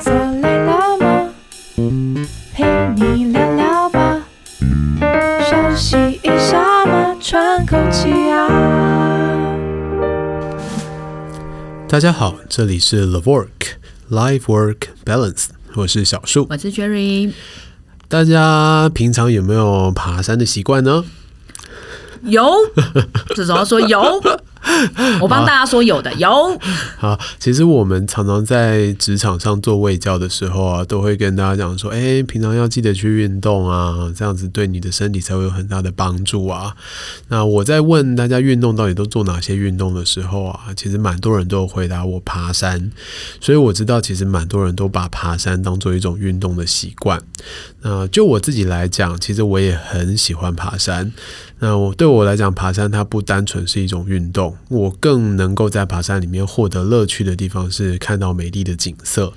坐累了吗？陪你聊聊吧，休息一下嘛，喘口气啊。大家好，这里是 The Work Life Work Balance，我是小树，我是 Jerry。大家平常有没有爬山的习惯呢？有，至少要说有。我帮大家说有的有。好，其实我们常常在职场上做卫教的时候啊，都会跟大家讲说，哎，平常要记得去运动啊，这样子对你的身体才会有很大的帮助啊。那我在问大家运动到底都做哪些运动的时候啊，其实蛮多人都有回答我爬山，所以我知道其实蛮多人都把爬山当做一种运动的习惯。那就我自己来讲，其实我也很喜欢爬山。那我对我来讲，爬山它不单纯是一种运动，我更能够在爬山里面获得乐趣的地方是看到美丽的景色。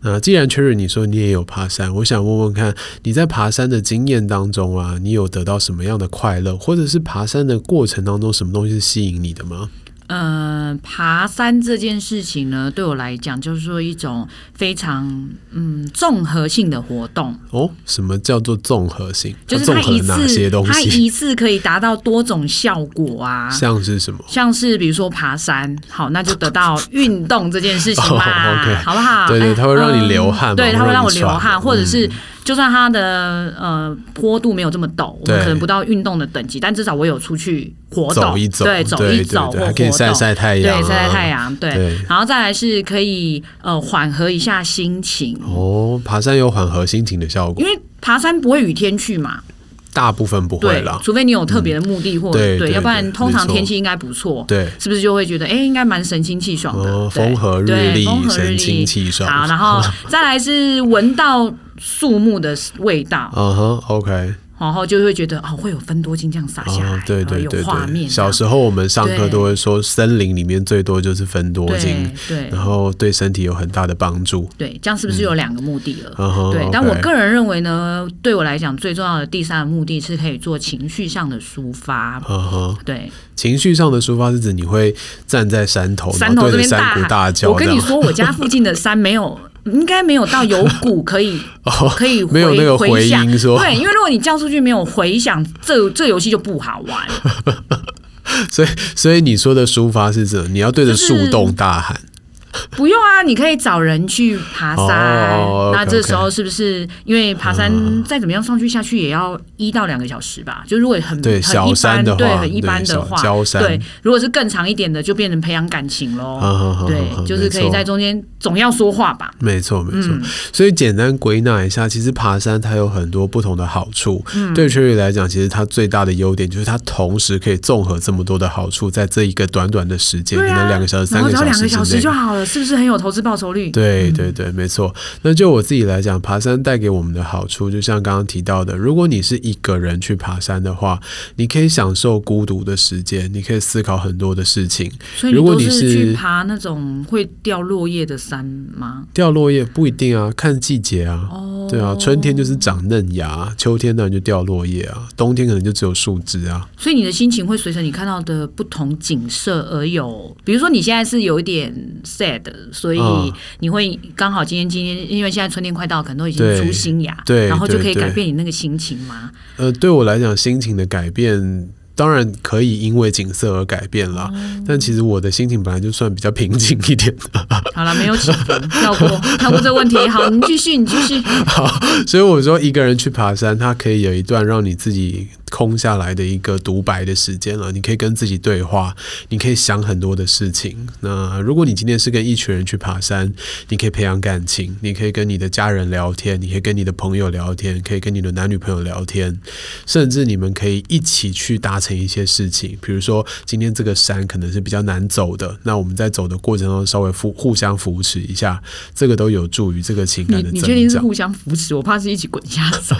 那既然确认你说你也有爬山，我想问问看你在爬山的经验当中啊，你有得到什么样的快乐，或者是爬山的过程当中什么东西是吸引你的吗？嗯嗯、呃，爬山这件事情呢，对我来讲就是说一种非常嗯综合性的活动。哦，什么叫做综合性？就是它一次哪些东西？它一次可以达到多种效果啊。像是什么？像是比如说爬山，好，那就得到运动这件事情嘛，哦 okay、好不好？对对，它会让你流汗、嗯，对，它会让我流汗，嗯、或者是。就算它的呃坡度没有这么陡，我们可能不到运动的等级，但至少我有出去活动，走一走，对，走一走，或还可以晒晒太阳，对，晒晒太阳，对，对，然后再来是可以呃缓和一下心情。哦，爬山有缓和心情的效果，因为爬山不会雨天去嘛。大部分不会啦，除非你有特别的目的，或者、嗯、对，要不然通常天气应该不错，对，是不是就会觉得哎、欸，应该蛮神清气爽的，哦、风和日丽，神清气爽。好，然后再来是闻到树木的味道，嗯哼，OK。然后就会觉得哦，会有分多精这样洒下来，哦、对对对画面。小时候我们上课都会说，森林里面最多就是分多精，对，然后对身体有很大的帮助。对，这样是不是有两个目的了？嗯、对、哦，但我个人认为呢，对我来讲最重要的第三个目的是可以做情绪上的抒发。嗯、对，情绪上的抒发是指你会站在山头，山头这边大喊大叫。我跟你说，我家附近的山没有。应该没有到有鼓可以、哦、可以回没有那个回音说对，因为如果你叫出去没有回响，这这游戏就不好玩。所以所以你说的抒发是这，你要对着树洞大喊。就是 不用啊，你可以找人去爬山。Oh, okay, 那这时候是不是因为爬山再怎么样上去下去也要一到两个小时吧？就如果很对很一般的对很一般的话，对，对，如果是更长一点的，就变成培养感情喽。Uh, 对，uh, uh, 就是可以在中间总要说话吧。没错没错、嗯，所以简单归纳一下，其实爬山它有很多不同的好处。嗯、对 Cherry 来讲，其实它最大的优点就是它同时可以综合这么多的好处，在这一个短短的时间，啊、可能两个小时、三个小时，两个小时就好了，是不是很有投资报酬率？对对对，没错。那就我自己来讲，爬山带给我们的好处，就像刚刚提到的，如果你是一个人去爬山的话，你可以享受孤独的时间，你可以思考很多的事情。所以，如果你是去爬那种会掉落叶的山吗？掉落叶不一定啊，看季节啊。哦，对啊，春天就是长嫩芽，秋天当然就掉落叶啊，冬天可能就只有树枝啊。所以你的心情会随着你看到的不同景色而有，比如说你现在是有一点 sad，所以。你会刚好今天今天，因为现在春天快到，可能都已经出新芽，对，然后就可以改变你那个心情吗？呃，对我来讲，心情的改变。当然可以因为景色而改变了，嗯，但其实我的心情本来就算比较平静一点的。好了，没有起伏，跳过跳过这个问题。好，你继续，你继续。好，所以我说一个人去爬山，它可以有一段让你自己空下来的一个独白的时间了。你可以跟自己对话，你可以想很多的事情。那如果你今天是跟一群人去爬山，你可以培养感情，你可以跟你的家人聊天，你可以跟你的朋友聊天，可以跟你的男女朋友聊天，甚至你们可以一起去达成。一些事情，比如说今天这个山可能是比较难走的，那我们在走的过程中稍微扶互相扶持一下，这个都有助于这个情感的增长。你你确定是互相扶持？我怕是一起滚下山。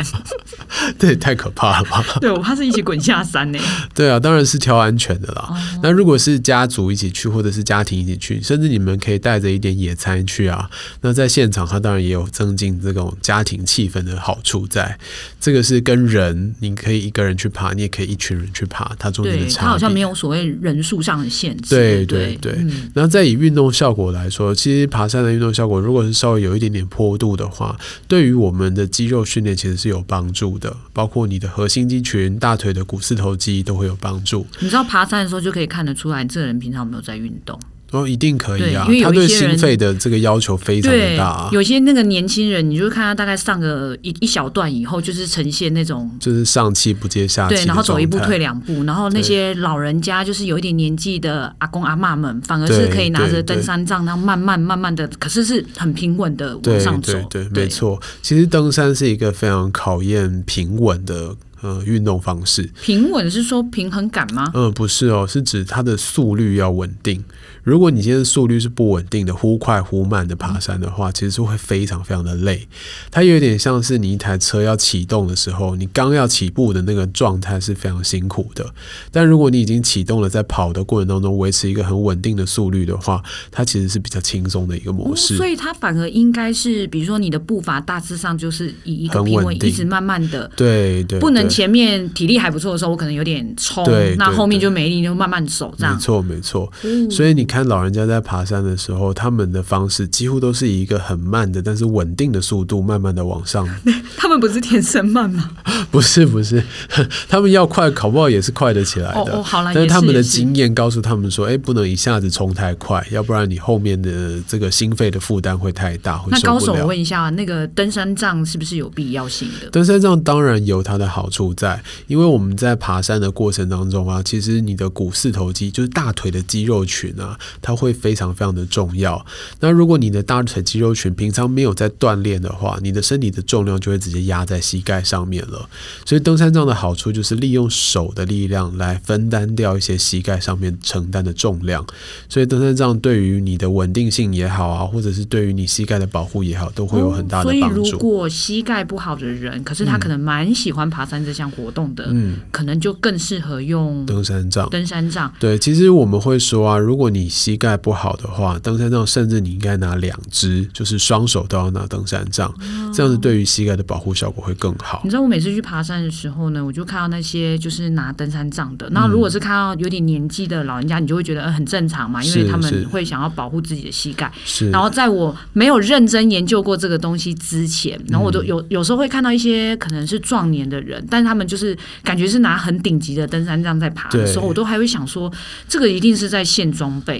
对，太可怕了吧？对，我我怕是一起滚下山呢。对啊，当然是挑安全的啦。哦、那如果是家族一起去，或者是家庭一起去，甚至你们可以带着一点野餐去啊。那在现场，它当然也有增进这种家庭气氛的好处在。这个是跟人，你可以一个人去爬，你也可以一群人去爬，它中间的差别。它好像没有所谓人数上的限制。对对对。那再以运动效果来说，其实爬山的运动效果，如果是稍微有一点点坡度的话，对于我们的肌肉训练其实是有帮助的，包括你的核心肌群、大腿的股四头肌都会有帮助。你知道爬山的时候就可以看得出来，这个人平常有没有在运动。哦，一定可以啊！因为他对心肺的这个要求非常的大啊。有些那个年轻人，你就看他大概上个一一小段以后，就是呈现那种就是上气不接下气，对，然后走一步退两步。然后那些老人家，就是有一点年纪的阿公阿嬷们，反而是可以拿着登山杖，然后慢慢慢慢的，可是是很平稳的往上走。对，对，对，没错。其实登山是一个非常考验平稳的。呃，运动方式平稳是说平衡感吗？嗯，不是哦，是指它的速率要稳定。如果你今天速率是不稳定的，忽快忽慢的爬山的话，其实是会非常非常的累。它有点像是你一台车要启动的时候，你刚要起步的那个状态是非常辛苦的。但如果你已经启动了，在跑的过程当中维持一个很稳定的速率的话，它其实是比较轻松的一个模式。哦，所以它反而应该是，比如说你的步伐大致上就是以一个平稳，一直慢慢的，对对，不能。前面体力还不错的时候，我可能有点冲，那后面就没力，就慢慢走这样。没错，没错。嗯、所以你看，老人家在爬山的时候，他们的方式几乎都是以一个很慢的，但是稳定的速度，慢慢的往上。他们不是天生慢吗？不是，不是，他们要快，考不好也是快得起来的。哦，好了，但是他们的经验告诉他们说，哎，不能一下子冲太快，要不然你后面的这个心肺的负担会太大，会受不了。那高手，我问一下，那个登山杖是不是有必要性的？登山杖当然有它的好处。在，因为我们在爬山的过程当中啊，其实你的股四头肌就是大腿的肌肉群啊，它会非常非常的重要。那如果你的大腿肌肉群平常没有在锻炼的话，你的身体的重量就会直接压在膝盖上面了。所以登山杖的好处就是利用手的力量来分担掉一些膝盖上面承担的重量。所以登山杖对于你的稳定性也好啊，或者是对于你膝盖的保护也好，都会有很大的帮助。所以如果膝盖不好的人，可是他可能蛮喜欢爬山这项活动的，嗯，可能就更适合用登山杖。登山杖，对，其实我们会说啊，如果你膝盖不好的话，登山杖甚至你应该拿两只，就是双手都要拿登山杖，哦、这样子对于膝盖的保护效果会更好。你知道我每次去爬山的时候呢，我就看到那些就是拿登山杖的，那如果是看到有点年纪的老人家，你就会觉得很正常嘛，因为他们会想要保护自己的膝盖。是，然后在我没有认真研究过这个东西之前，然后我都有有时候会看到一些可能是壮年的人，但是他们就是感觉是拿很顶级的登山杖在爬的时候，我都还会想说，这个一定是在现装备。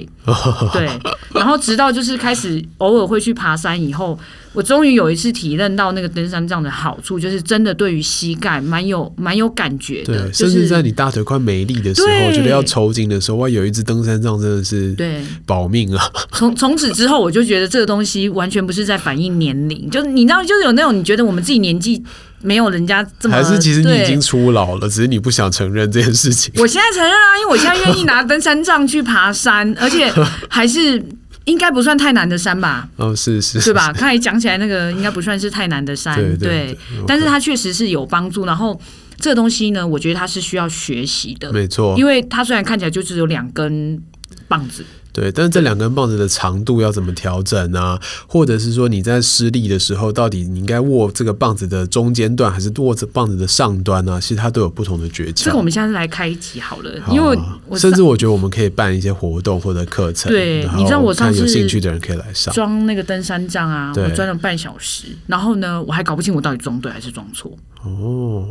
对，然后直到就是开始偶尔会去爬山以后，我终于有一次体认到那个登山杖的好处，就是真的对于膝盖蛮有蛮有感觉的。对，甚至在你大腿快没力的时候，觉得要抽筋的时候，哇，有一只登山杖真的是对保命啊！从从此之后，我就觉得这个东西完全不是在反映年龄，就是你知道，就是有那种你觉得我们自己年纪。没有人家这么，还是其实你已经初老了，只是你不想承认这件事情。我现在承认啊，因为我现在愿意拿登山杖去爬山，而且还是应该不算太难的山吧？哦，是是，对吧？刚才讲起来那个应该不算是太难的山，对，对，对，对，但是它确实是有帮助。然后这个东西呢，我觉得它是需要学习的，没错，因为它虽然看起来就只有两根棒子。对，但是这两根棒子的长度要怎么调整啊？或者是说你在施力的时候，到底你应该握这个棒子的中间段，还是握着棒子的上端呢、啊？其实它都有不同的诀窍。这个我们现在是来开一集好了，因为我甚至我觉得我们可以办一些活动或者课程。对，你知道我上次有兴趣的人可以来上装那个登山杖啊，我装了半小时，然后呢，我还搞不清我到底装对还是装错。哦，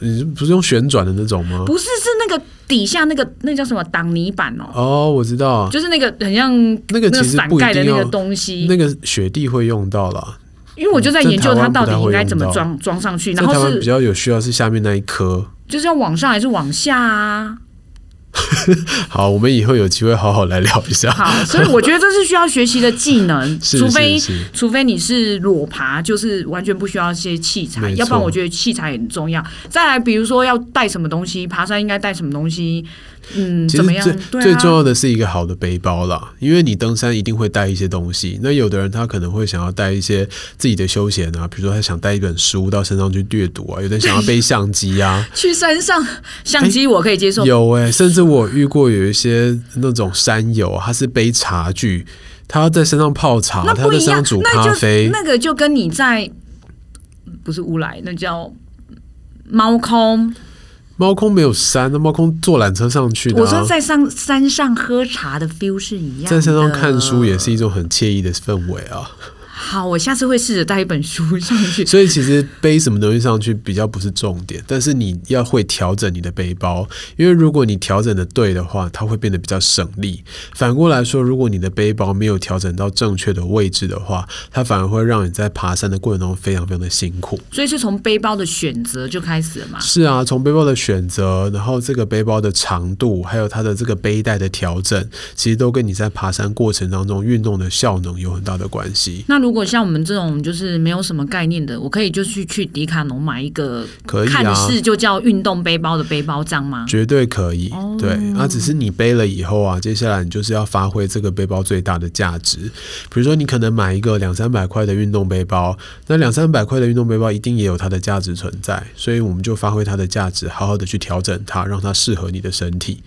你不是用旋转的那种吗？不是，是那个底下那个那叫什么挡泥板哦。哦，我知道，就是那个很像那个其实伞盖的那个东西，那个雪地会用到啦。因为我就在研究它到底应该怎么装装上去，然后是比较有需要是下面那一颗，就是要往上还是往下啊？好，我们以后有机会好好来聊一下。好，所以我觉得这是需要学习的技能，除非除非你是裸爬，就是完全不需要一些器材，要不然我觉得器材很重要。再来，比如说要带什么东西，爬山应该带什么东西，嗯，其实最、啊、最重要的是一个好的背包啦，因为你登山一定会带一些东西。那有的人他可能会想要带一些自己的休闲啊，比如说他想带一本书到山上去阅读啊，有的人想要背相机啊。去山上相机我可以接受。欸、有哎、欸，甚至我遇过有一些那种山友，他是背茶具，他要在山上泡茶，他在山上煮咖啡，那，那个就跟你在不是乌来，那叫猫空。猫空没有山，那猫空坐缆车上去的、啊。我说在上山上喝茶的 feel 是一样的，在山上看书也是一种很惬意的氛围啊。好，我下次会试着带一本书上去。所以其实背什么东西上去比较不是重点，但是你要会调整你的背包，因为如果你调整的对的话，它会变得比较省力。反过来说，如果你的背包没有调整到正确的位置的话，它反而会让你在爬山的过程中非常非常的辛苦。所以是从背包的选择就开始了嘛？是啊，从背包的选择，然后这个背包的长度，还有它的这个背带的调整，其实都跟你在爬山过程当中运动的效能有很大的关系。那如果像我们这种就是没有什么概念的，我可以就去去迪卡侬买一个，可以啊，看似就叫运动背包的背包这样吗？绝对可以。哦、对，那只是你背了以后啊，接下来你就是要发挥这个背包最大的价值。比如说，你可能买一个两三百块的运动背包，那两三百块的运动背包一定也有它的价值存在，所以我们就发挥它的价值，好好的去调整它，让它适合你的身体。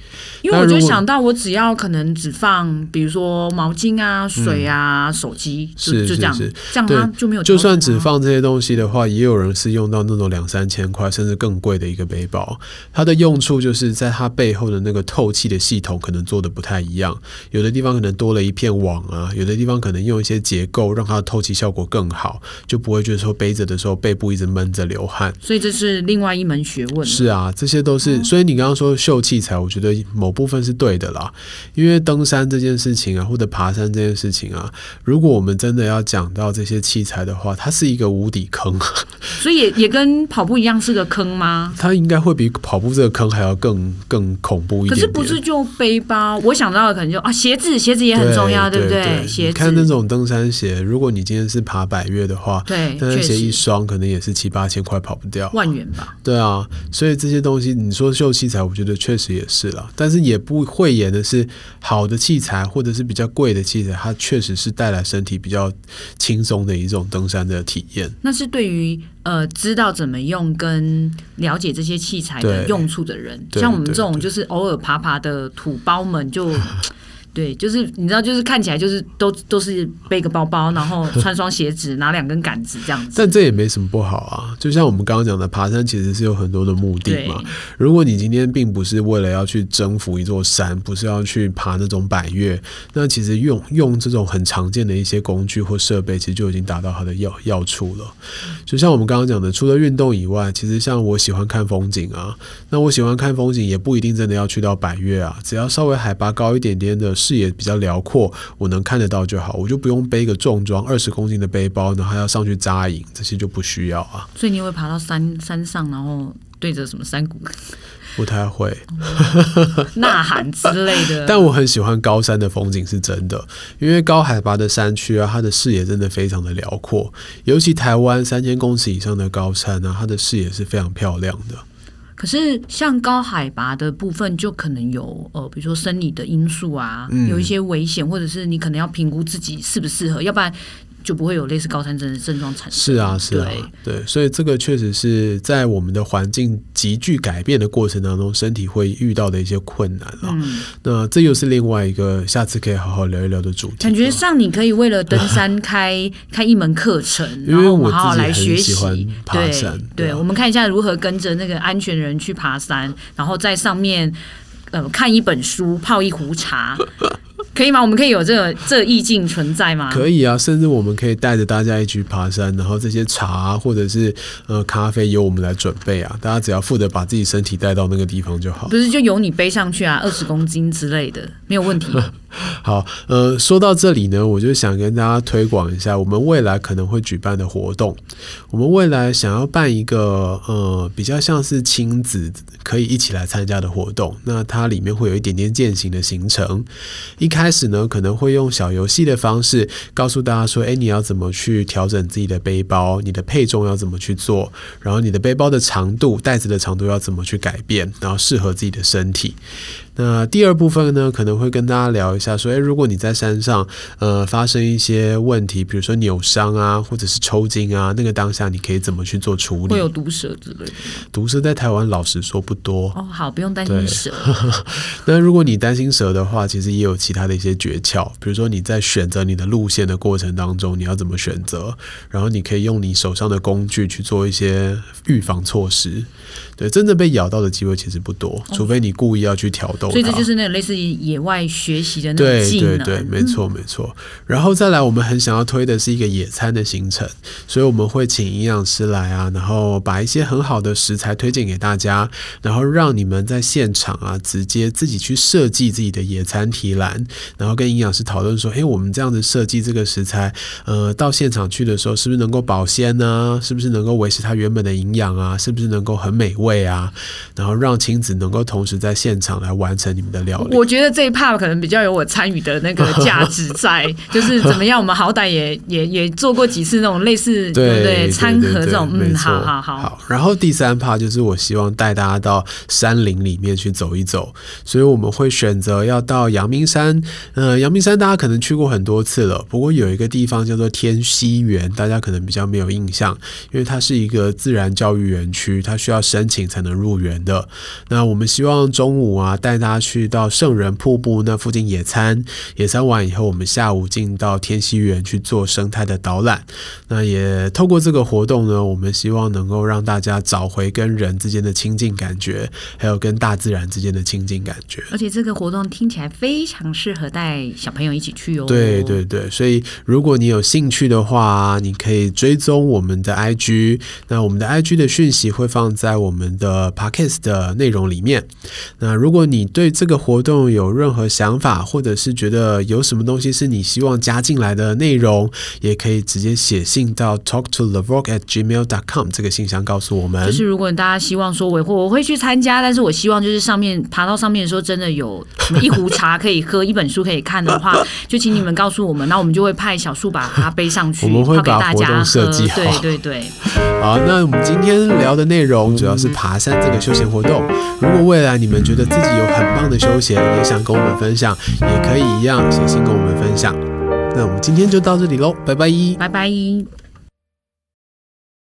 因为我就想到，我只要可能只放，比如说毛巾啊、水啊、嗯、手机，是就这样。是是是这样它就没有。就算只放这些东西的话，也有人是用到那种两三千块甚至更贵的一个背包。它的用处就是在它背后的那个透气的系统可能做的不太一样，有的地方可能多了一片网啊，有的地方可能用一些结构让它的透气效果更好，就不会觉得说背着的时候背部一直闷着流汗。所以这是另外一门学问。是啊，这些都是。所以你刚刚说秀器材，我觉得某部分是对的啦。因为登山这件事情啊，或者爬山这件事情啊，如果我们真的要讲到这些器材的话，它是一个无底坑。所以也也跟跑步一样是个坑吗？它应该会比跑步这个坑还要更更恐怖一点点。可是不是就背包？我想到的可能就啊鞋子，鞋子也很重要，对，对不对鞋子。看那种登山鞋，如果你今天是爬百越的话，对，登山鞋一双可能也是七八千块，跑不掉，万元吧？对啊，所以这些东西你说秀器材，我觉得确实也是了。但是也不讳言的是，好的器材或者是比较贵的器材，它确实是带来身体比较轻松的一种登山的体验。那是对于呃知道怎么用跟了解这些器材的用处的人，像我们这种就是偶尔爬爬的土包们就。对，就是你知道，就是看起来就是都都是背个包包，然后 穿双鞋子，拿两根杆子这样子。但这也没什么不好啊，就像我们刚刚讲的，爬山其实是有很多的目的嘛。如果你今天并不是为了要去征服一座山，不是要去爬那种百越，那其实用用这种很常见的一些工具或设备，其实就已经达到它的要要处了。就像我们刚刚讲的，除了运动以外，其实像我喜欢看风景啊，那我喜欢看风景也不一定真的要去到百越啊，只要稍微海拔高一点点的。视野比较辽阔，我能看得到就好，我就不用背一个重装二十公斤的背包，然后还要上去扎营，这些就不需要啊。所以你会爬到山山上，然后对着什么山谷？不太会，呐喊之类的。但我很喜欢高山的风景，是真的，因为高海拔的山区啊，它的视野真的非常的辽阔，尤其台湾三千公尺以上的高山呢，它的视野是非常漂亮的。可是，像高海拔的部分，就可能有呃，比如说生理的因素啊，嗯、有一些危险，或者是你可能要评估自己适不适合，要不然。就不会有类似高山症的症状产生。是啊，是啊，对，对，所以这个确实是在我们的环境急剧改变的过程当中，身体会遇到的一些困难了。嗯，那这又是另外一个下次可以好好聊一聊的主题。感觉上你可以为了登山开 开一门课程，因为我好好来学习爬山。对，对，我们看一下如何跟着那个安全人去爬山，然后在上面呃看一本书，泡一壶茶。可以吗？我们可以有这个这个意境存在吗？可以啊，甚至我们可以带着大家一起爬山，然后这些茶或者是呃咖啡由我们来准备啊，大家只要负责把自己身体带到那个地方就好。不是就由你背上去啊，二十公斤之类的，没有问题。好，呃，说到这里呢，我就想跟大家推广一下我们未来可能会举办的活动。我们未来想要办一个呃比较像是亲子可以一起来参加的活动，那它里面会有一点点践行的行程，一开。始呢，可能会用小游戏的方式告诉大家说：“诶，你要怎么去调整自己的背包？你的配重要怎么去做？然后你的背包的长度、袋子的长度要怎么去改变？然后适合自己的身体。”那第二部分呢，可能会跟大家聊一，说，诶，如果你在山上，呃，发生一些问题，比如说扭伤啊，或者是抽筋啊，那个当下你可以怎么去做处理？会有毒蛇之类的？毒蛇在台湾老实说不多哦，好，不用担心蛇。那如果你担心蛇的话，其实也有其他的一些诀窍，比如说你在选择你的路线的过程当中，你要怎么选择？然后你可以用你手上的工具去做一些预防措施。对，真的被咬到的机会其实不多，除非你故意要去挑逗。所以这就是那种类似于野外学习的那种技能。对对对，没错没错。然后再来，我们很想要推的是一个野餐的行程，所以我们会请营养师来啊，然后把一些很好的食材推荐给大家，然后让你们在现场啊，直接自己去设计自己的野餐提篮，然后跟营养师讨论说，哎，我们这样子设计这个食材，呃，到现场去的时候是不是能够保鲜呢？是不是能够维持它原本的营养啊？是不是能够很美味？味啊，然后让亲子能够同时在现场来完成你们的料理。我觉得这一 part 可能比较有我参与的那个价值在，就是怎么样？我们好歹也也也做过几次那种类似对不对？餐盒这种，嗯，好好好。好，然后第三 part 就是我希望带大家到山林里面去走一走，所以我们会选择要到阳明山。呃，阳明山大家可能去过很多次了，不过有一个地方叫做天溪园，大家可能比较没有印象，因为它是一个自然教育园区，它需要申请。才能入园的。那我们希望中午啊，带大家去到圣人瀑布那附近野餐。野餐完以后，我们下午进到天溪园去做生态的导览。那也透过这个活动呢，我们希望能够让大家找回跟人之间的亲近感觉，还有跟大自然之间的亲近感觉。而且这个活动听起来非常适合带小朋友一起去哦。对对对，所以如果你有兴趣的话，你可以追踪我们的 IG。那我们的 IG 的讯息会放在我们。的 Podcast 的内容里面，那如果你对这个活动有任何想法，或者是觉得有什么东西是你希望加进来的内容，也可以直接写信到 talk to Lavoie at gmail dot com 这个信箱告诉我们。就是如果大家希望说我会我会去参加，但是我希望就是上面爬到上面的时候，真的有一壶茶可以喝，一本书可以看的话，就请你们告诉我们，那我们就会派小树把它背上去，我们会把活动设计好。对对对。好，那我们今天聊的内容主要是。爬山这个休闲活动，如果未来你们觉得自己有很棒的休闲，也想跟我们分享，也可以一样写信跟我们分享。那我们今天就到这里喽，拜拜，拜拜。